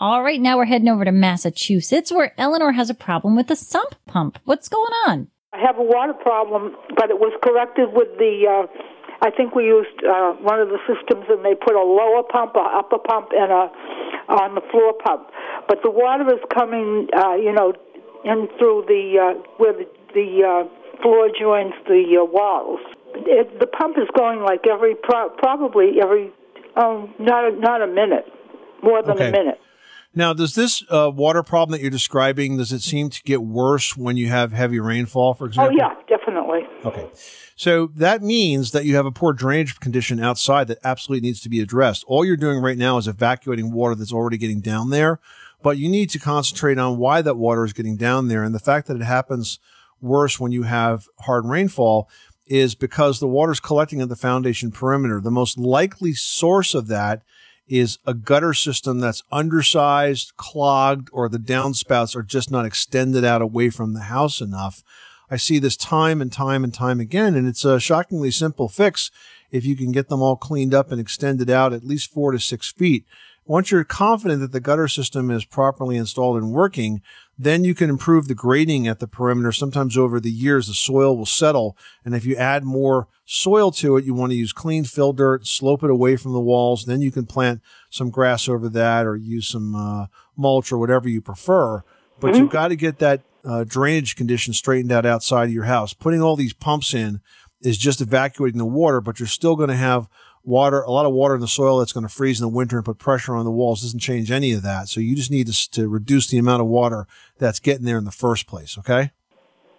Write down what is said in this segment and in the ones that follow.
All right, now we're heading over to Massachusetts where Eleanor has a problem with the sump pump. What's going on? I have a water problem, but it was corrected with the. Uh, I think we used uh, one of the systems, and they put a lower pump, a upper pump, and a on the floor pump. But the water is coming, uh, you know, in through the uh, where the, the uh, floor joins the uh, walls. It, the pump is going like every pro- probably every um, not a, not a minute, more than Okay. a minute. Now, does this uh, water problem that you're describing does it seem to get worse when you have heavy rainfall, for example? Oh example? yeah, definitely. Okay. So that means that you have a poor drainage condition outside that absolutely needs to be addressed. All you're doing right now is evacuating water that's already getting down there, but you need to concentrate on why that water is getting down there. And the fact that it happens worse when you have hard rainfall is because the water's collecting at the foundation perimeter. The most likely source of that is a gutter system that's undersized, clogged, or the downspouts are just not extended out away from the house enough. I see this time and time and time again, and it's a shockingly simple fix if you can get them all cleaned up and extended out at least four to six feet. Once you're confident that the gutter system is properly installed and working, then you can improve the grading at the perimeter. Sometimes over the years, the soil will settle. And if you add more soil to it, you want to use clean fill dirt, slope it away from the walls. Then you can plant some grass over that or use some uh, mulch or whatever you prefer. But you've got to get that uh, drainage condition straightened out outside of your house. Putting all these pumps in is just evacuating the water, but you're still going to have water, a lot of water in the soil that's going to freeze in the winter and put pressure on the walls. Doesn't change any of that. So you just need to, to reduce the amount of water that's getting there in the first place. Okay.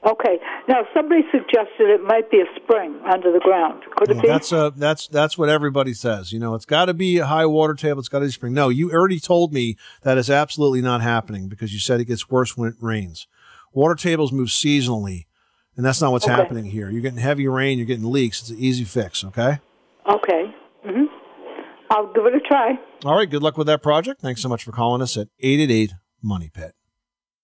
Okay. Now somebody suggested it might be a spring under the ground. Could it Well, be? that's uh that's that's what everybody says. You know, it's got to be a high water table. It's got to be a spring. No, you already told me that is absolutely not happening because you said it gets worse when it rains. Water tables move seasonally, and that's not what's Okay. happening here. You're getting heavy rain. You're getting leaks. It's an easy fix. Okay. Okay. hmm I'll give it a try. All right. Good luck with that project. Thanks so much for calling us at eight eight eight Money Pit.